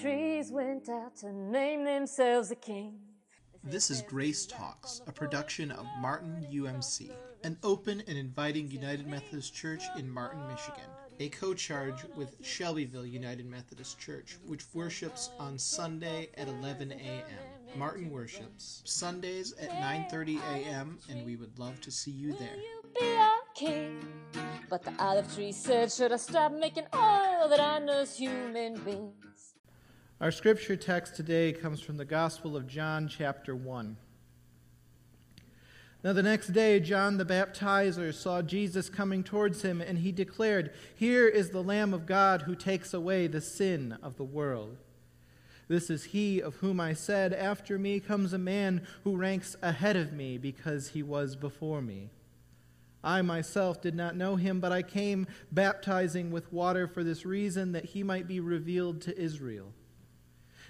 trees went out to name themselves a king. This is Grace Talks, a production of Martin UMC, an open and inviting United Methodist Church in Martin, Michigan, a co-charge with Shelbyville United Methodist Church, which worships on Sunday at 11 a.m. Martin worships Sundays at 9:30 a.m. and we would love to see you there. You be our king. But the olive tree said, Should I stop making oil that I human beings? Our scripture text today comes from the Gospel of John, chapter 1. Now, the next day, John the Baptizer saw Jesus coming towards him, and he declared, Here is the Lamb of God who takes away the sin of the world. This is he of whom I said, After me comes a man who ranks ahead of me because he was before me. I myself did not know him, but I came baptizing with water for this reason, that he might be revealed to Israel.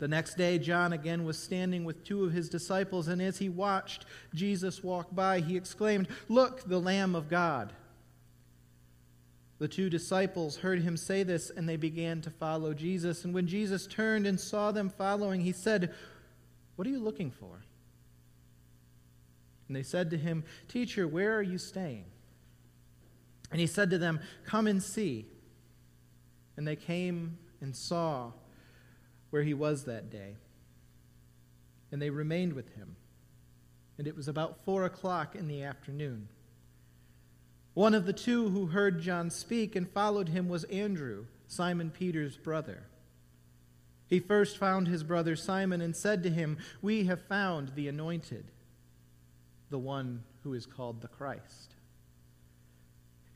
The next day, John again was standing with two of his disciples, and as he watched Jesus walk by, he exclaimed, Look, the Lamb of God. The two disciples heard him say this, and they began to follow Jesus. And when Jesus turned and saw them following, he said, What are you looking for? And they said to him, Teacher, where are you staying? And he said to them, Come and see. And they came and saw where he was that day. And they remained with him. And it was about four o'clock in the afternoon. One of the two who heard John speak and followed him was Andrew, Simon Peter's brother. He first found his brother Simon and said to him, We have found the anointed, the one who is called the Christ.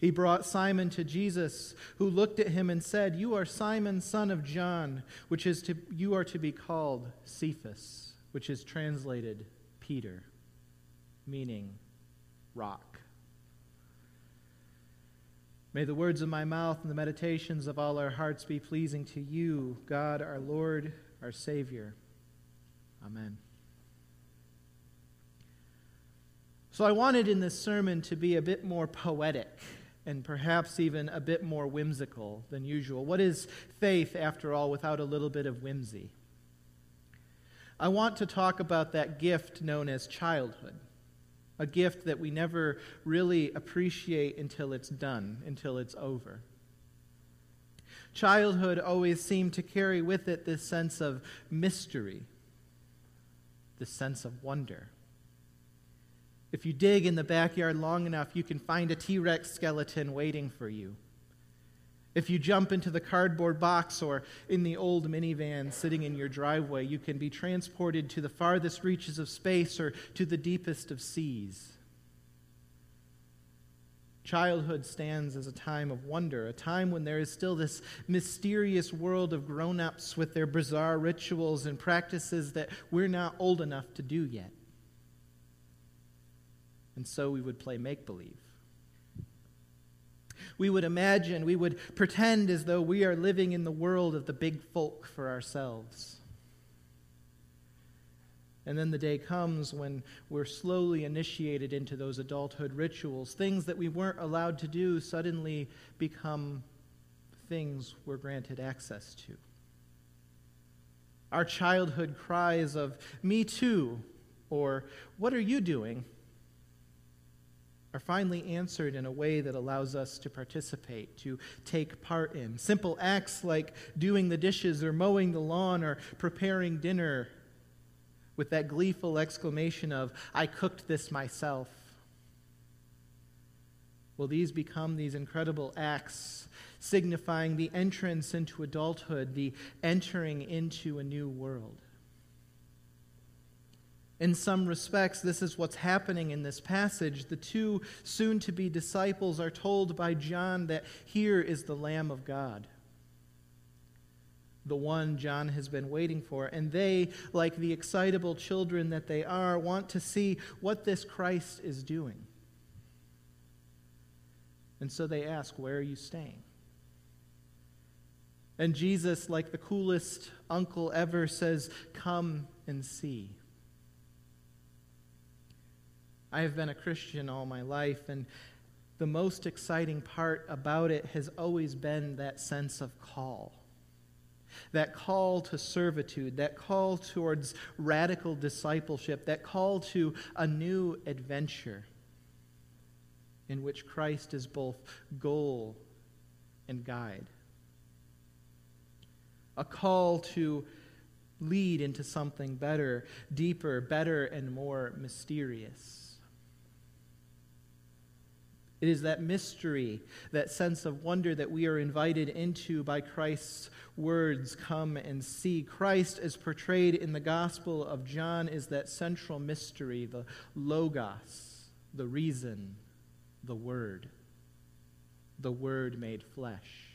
He brought Simon to Jesus, who looked at him and said, You are Simon, son of John, which is to, you are to be called Cephas, which is translated Peter, meaning rock. May the words of my mouth and the meditations of all our hearts be pleasing to you, God, our Lord, our Savior. Amen. So I wanted in this sermon to be a bit more poetic and perhaps even a bit more whimsical than usual. What is faith, after all, without a little bit of whimsy? I want to talk about that gift known as childhood, a gift that we never really appreciate until it's done, until it's over. Childhood always seemed to carry with it this sense of mystery, this sense of wonder. If you dig in the backyard long enough, you can find a T Rex skeleton waiting for you. If you jump into the cardboard box or in the old minivan sitting in your driveway, you can be transported to the farthest reaches of space or to the deepest of seas. Childhood stands as a time of wonder, a time when there is still this mysterious world of grown ups with their bizarre rituals and practices that we're not old enough to do yet and so we would play make believe. We would imagine, we would pretend as though we are living in the world of the big folk for ourselves. And then the day comes when we're slowly initiated into those adulthood rituals. Things that we weren't allowed to do suddenly become things we're granted access to. Our childhood cries of, Me too, or What are you doing? Are finally answered in a way that allows us to participate, to take part in. Simple acts like doing the dishes or mowing the lawn or preparing dinner with that gleeful exclamation of, I cooked this myself. Will these become these incredible acts signifying the entrance into adulthood, the entering into a new world? In some respects, this is what's happening in this passage. The two soon to be disciples are told by John that here is the Lamb of God. the one John has been waiting for. And they, like the excitable children that they are, want to see what this Christ is doing. And so they ask, Where are you staying? And Jesus, like the coolest uncle ever, says, Come and see. I have been a Christian all my life, and the most exciting part about it has always been that sense of call. That call to servitude, that call towards radical discipleship, that call to a new adventure in which Christ is both goal and guide. A call to lead into something better, deeper, better, and more mysterious. It is that mystery, that sense of wonder that we are invited into by Christ's words come and see. Christ, as portrayed in the Gospel of John, is that central mystery, the Logos, the reason, the Word, the Word made flesh.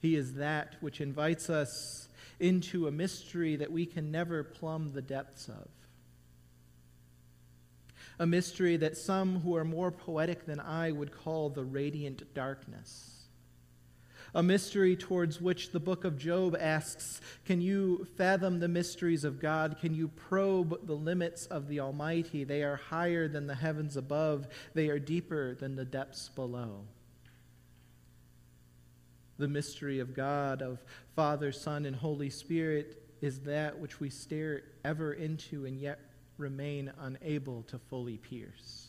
He is that which invites us into a mystery that we can never plumb the depths of a mystery that some who are more poetic than I would call the radiant darkness. A mystery towards which the book of Job asks Can you fathom the mysteries of God? Can you probe the limits of the Almighty? They are higher than the heavens above, they are deeper than the depths below. The mystery of God, of Father, Son, and Holy Spirit, is that which we stare ever into and yet remain unable to fully pierce.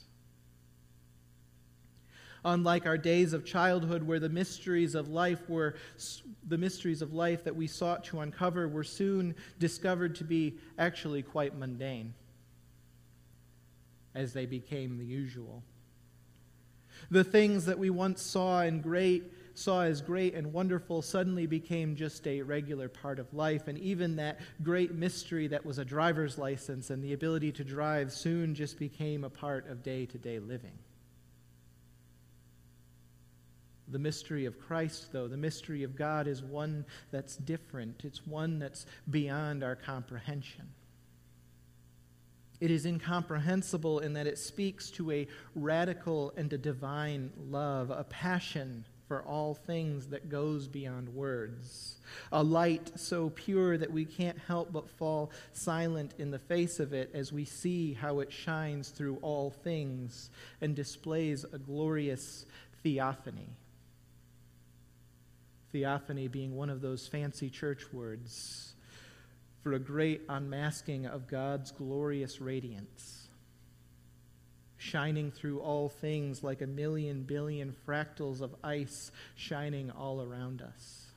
Unlike our days of childhood, where the mysteries of life were the mysteries of life that we sought to uncover were soon discovered to be actually quite mundane as they became the usual. The things that we once saw in great saw as great and wonderful suddenly became just a regular part of life. And even that great mystery that was a driver's license and the ability to drive soon just became a part of day to day living. The mystery of Christ, though, the mystery of God is one that's different. It's one that's beyond our comprehension. It is incomprehensible in that it speaks to a radical and a divine love, a passion for all things that goes beyond words. A light so pure that we can't help but fall silent in the face of it as we see how it shines through all things and displays a glorious theophany. Theophany being one of those fancy church words for a great unmasking of God's glorious radiance shining through all things like a million billion fractals of ice shining all around us.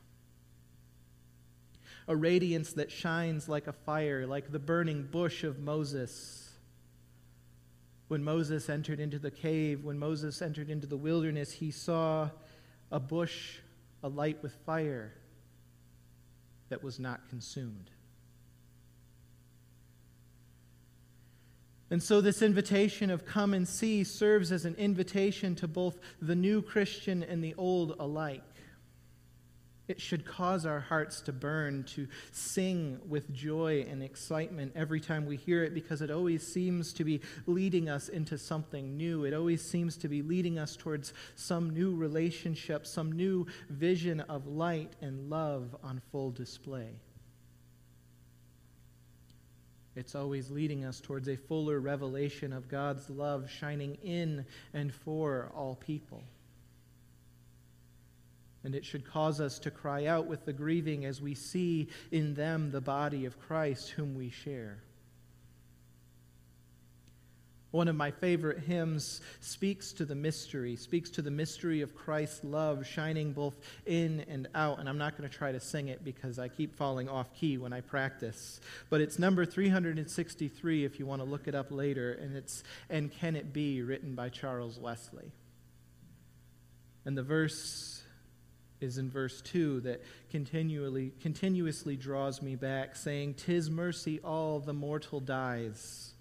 A radiance that shines like a fire, like the burning bush of Moses. When Moses entered into the cave, when Moses entered into the wilderness, he saw a bush alight with fire that was not consumed. And so, this invitation of come and see serves as an invitation to both the new Christian and the old alike. It should cause our hearts to burn, to sing with joy and excitement every time we hear it, because it always seems to be leading us into something new. It always seems to be leading us towards some new relationship, some new vision of light and love on full display. It's always leading us towards a fuller revelation of God's love shining in and for all people. And it should cause us to cry out with the grieving as we see in them the body of Christ whom we share. One of my favorite hymns speaks to the mystery, speaks to the mystery of Christ's love shining both in and out. And I'm not going to try to sing it because I keep falling off key when I practice. But it's number 363 if you want to look it up later. And it's And Can It Be, written by Charles Wesley. And the verse is in verse 2 that continually, continuously draws me back, saying, Tis mercy all the mortal dies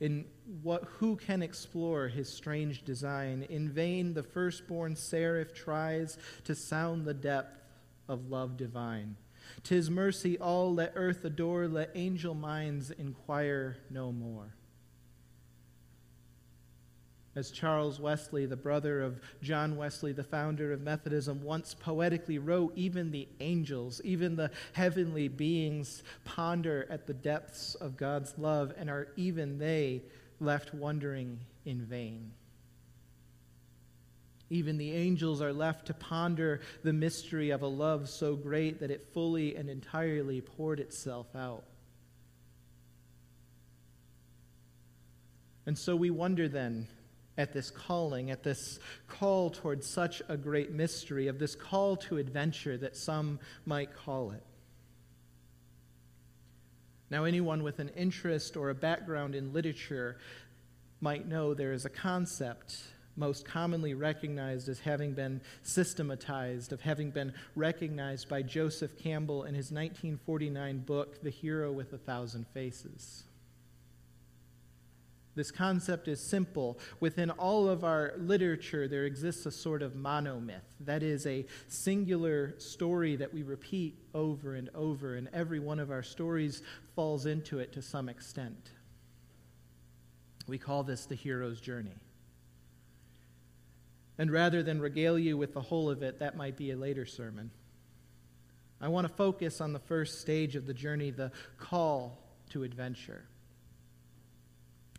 in what, who can explore his strange design? In vain the firstborn seraph tries to sound the depth of love divine. Tis mercy all, let earth adore, let angel minds inquire no more. As Charles Wesley, the brother of John Wesley, the founder of Methodism, once poetically wrote, even the angels, even the heavenly beings ponder at the depths of God's love, and are even they left wondering in vain. Even the angels are left to ponder the mystery of a love so great that it fully and entirely poured itself out. And so we wonder then at this calling, at this call towards such a great mystery, of this call to adventure that some might call it. Now, anyone with an interest or a background in literature might know there is a concept most commonly recognized as having been systematized, of having been recognized by Joseph Campbell in his 1949 book, The Hero with a Thousand Faces. This concept is simple. Within all of our literature, there exists a sort of monomyth. That is, a singular story that we repeat over and over, and every one of our stories falls into it to some extent. We call this the hero's journey. And rather than regale you with the whole of it, that might be a later sermon. I want to focus on the first stage of the journey, the call to adventure.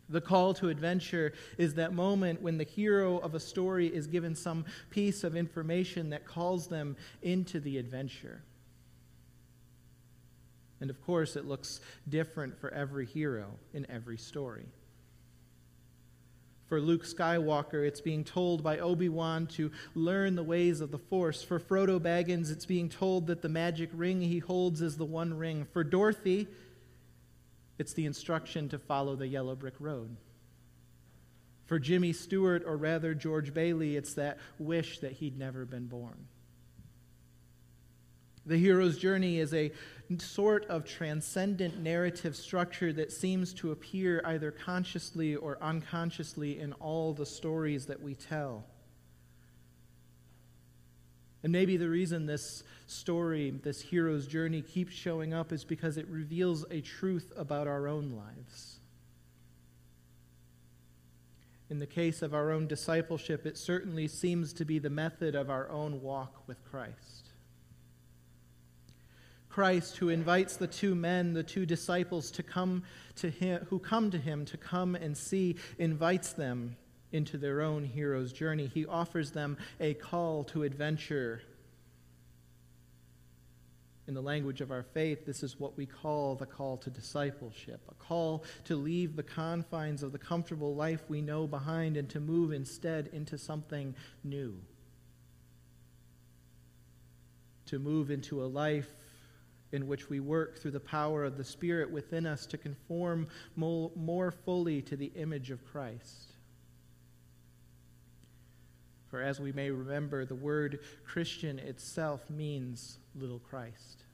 The call to adventure is that moment when the hero of a story is given some piece of information that calls them into the adventure. And of course, it looks different for every hero in every story. For Luke Skywalker, it's being told by Obi Wan to learn the ways of the Force. For Frodo Baggins, it's being told that the magic ring he holds is the One Ring. For Dorothy, it's the instruction to follow the yellow brick road. For Jimmy Stewart, or rather George Bailey, it's that wish that he'd never been born. The hero's journey is a sort of transcendent narrative structure that seems to appear either consciously or unconsciously in all the stories that we tell. And maybe the reason this story, this hero's journey, keeps showing up is because it reveals a truth about our own lives. In the case of our own discipleship, it certainly seems to be the method of our own walk with Christ. Christ who invites the two men, the two disciples to come to him who come to him to come and see, invites them into their own hero's journey. He offers them a call to adventure. In the language of our faith, this is what we call the call to discipleship a call to leave the confines of the comfortable life we know behind and to move instead into something new. To move into a life in which we work through the power of the Spirit within us to conform more fully to the image of Christ. For as we may remember, the word Christian itself means little Christ.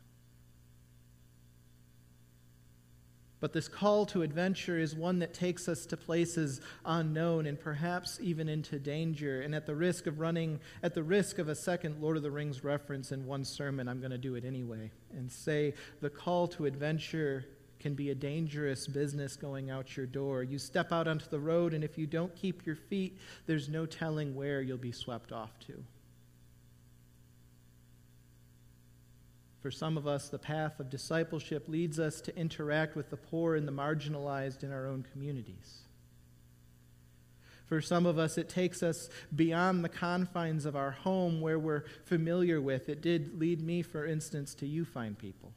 But this call to adventure is one that takes us to places unknown and perhaps even into danger. And at the risk of running, at the risk of a second Lord of the Rings reference in one sermon, I'm going to do it anyway and say the call to adventure can be a dangerous business going out your door. You step out onto the road, and if you don't keep your feet, there's no telling where you'll be swept off to. For some of us, the path of discipleship leads us to interact with the poor and the marginalized in our own communities. For some of us, it takes us beyond the confines of our home where we're familiar with. It did lead me, for instance, to You Find People.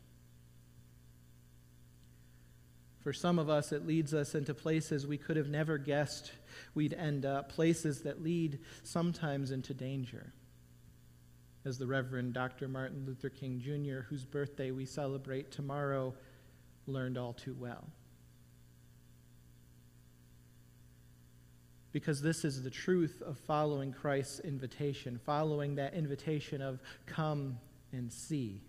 For some of us, it leads us into places we could have never guessed we'd end up, places that lead sometimes into danger as the Reverend Dr. Martin Luther King Jr., whose birthday we celebrate tomorrow, learned all too well. Because this is the truth of following Christ's invitation, following that invitation of come and see.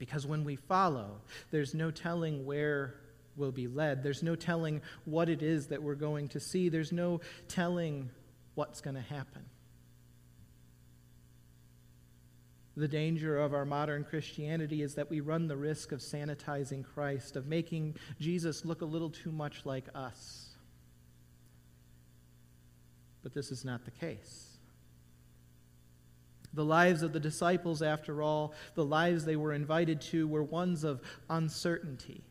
Because when we follow, there's no telling where we'll be led. There's no telling what it is that we're going to see. There's no telling what's going to happen. The danger of our modern Christianity is that we run the risk of sanitizing Christ, of making Jesus look a little too much like us. But this is not the case. The lives of the disciples, after all, the lives they were invited to, were ones of uncertainty.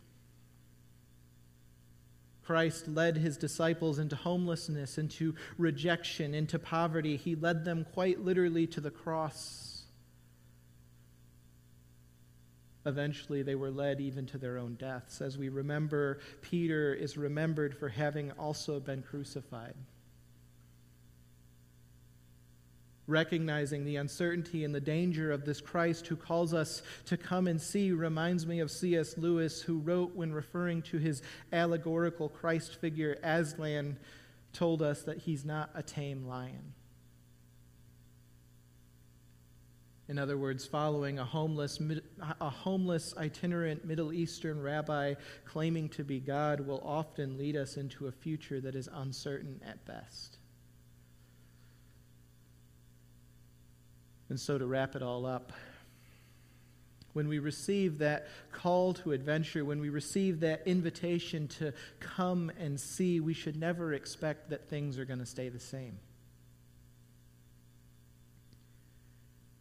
Christ led his disciples into homelessness, into rejection, into poverty. He led them quite literally to the cross. Eventually, they were led even to their own deaths. As we remember, Peter is remembered for having also been crucified. Recognizing the uncertainty and the danger of this Christ who calls us to come and see reminds me of C.S. Lewis, who wrote when referring to his allegorical Christ figure, Aslan, told us that he's not a tame lion. In other words, following a homeless, a homeless itinerant Middle Eastern rabbi claiming to be God will often lead us into a future that is uncertain at best. And so, to wrap it all up, when we receive that call to adventure, when we receive that invitation to come and see, we should never expect that things are going to stay the same.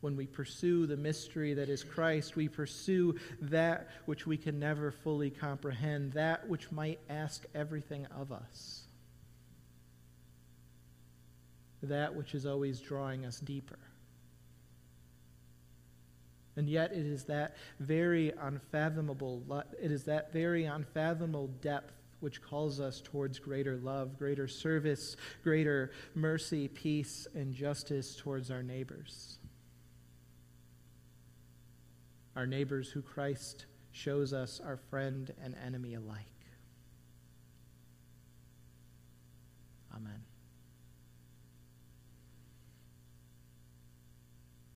When we pursue the mystery that is Christ, we pursue that which we can never fully comprehend, that which might ask everything of us, that which is always drawing us deeper. And yet it is that very unfathomable, it is that very unfathomable depth which calls us towards greater love, greater service, greater mercy, peace, and justice towards our neighbors. Our neighbors who Christ shows us our friend and enemy alike. Amen.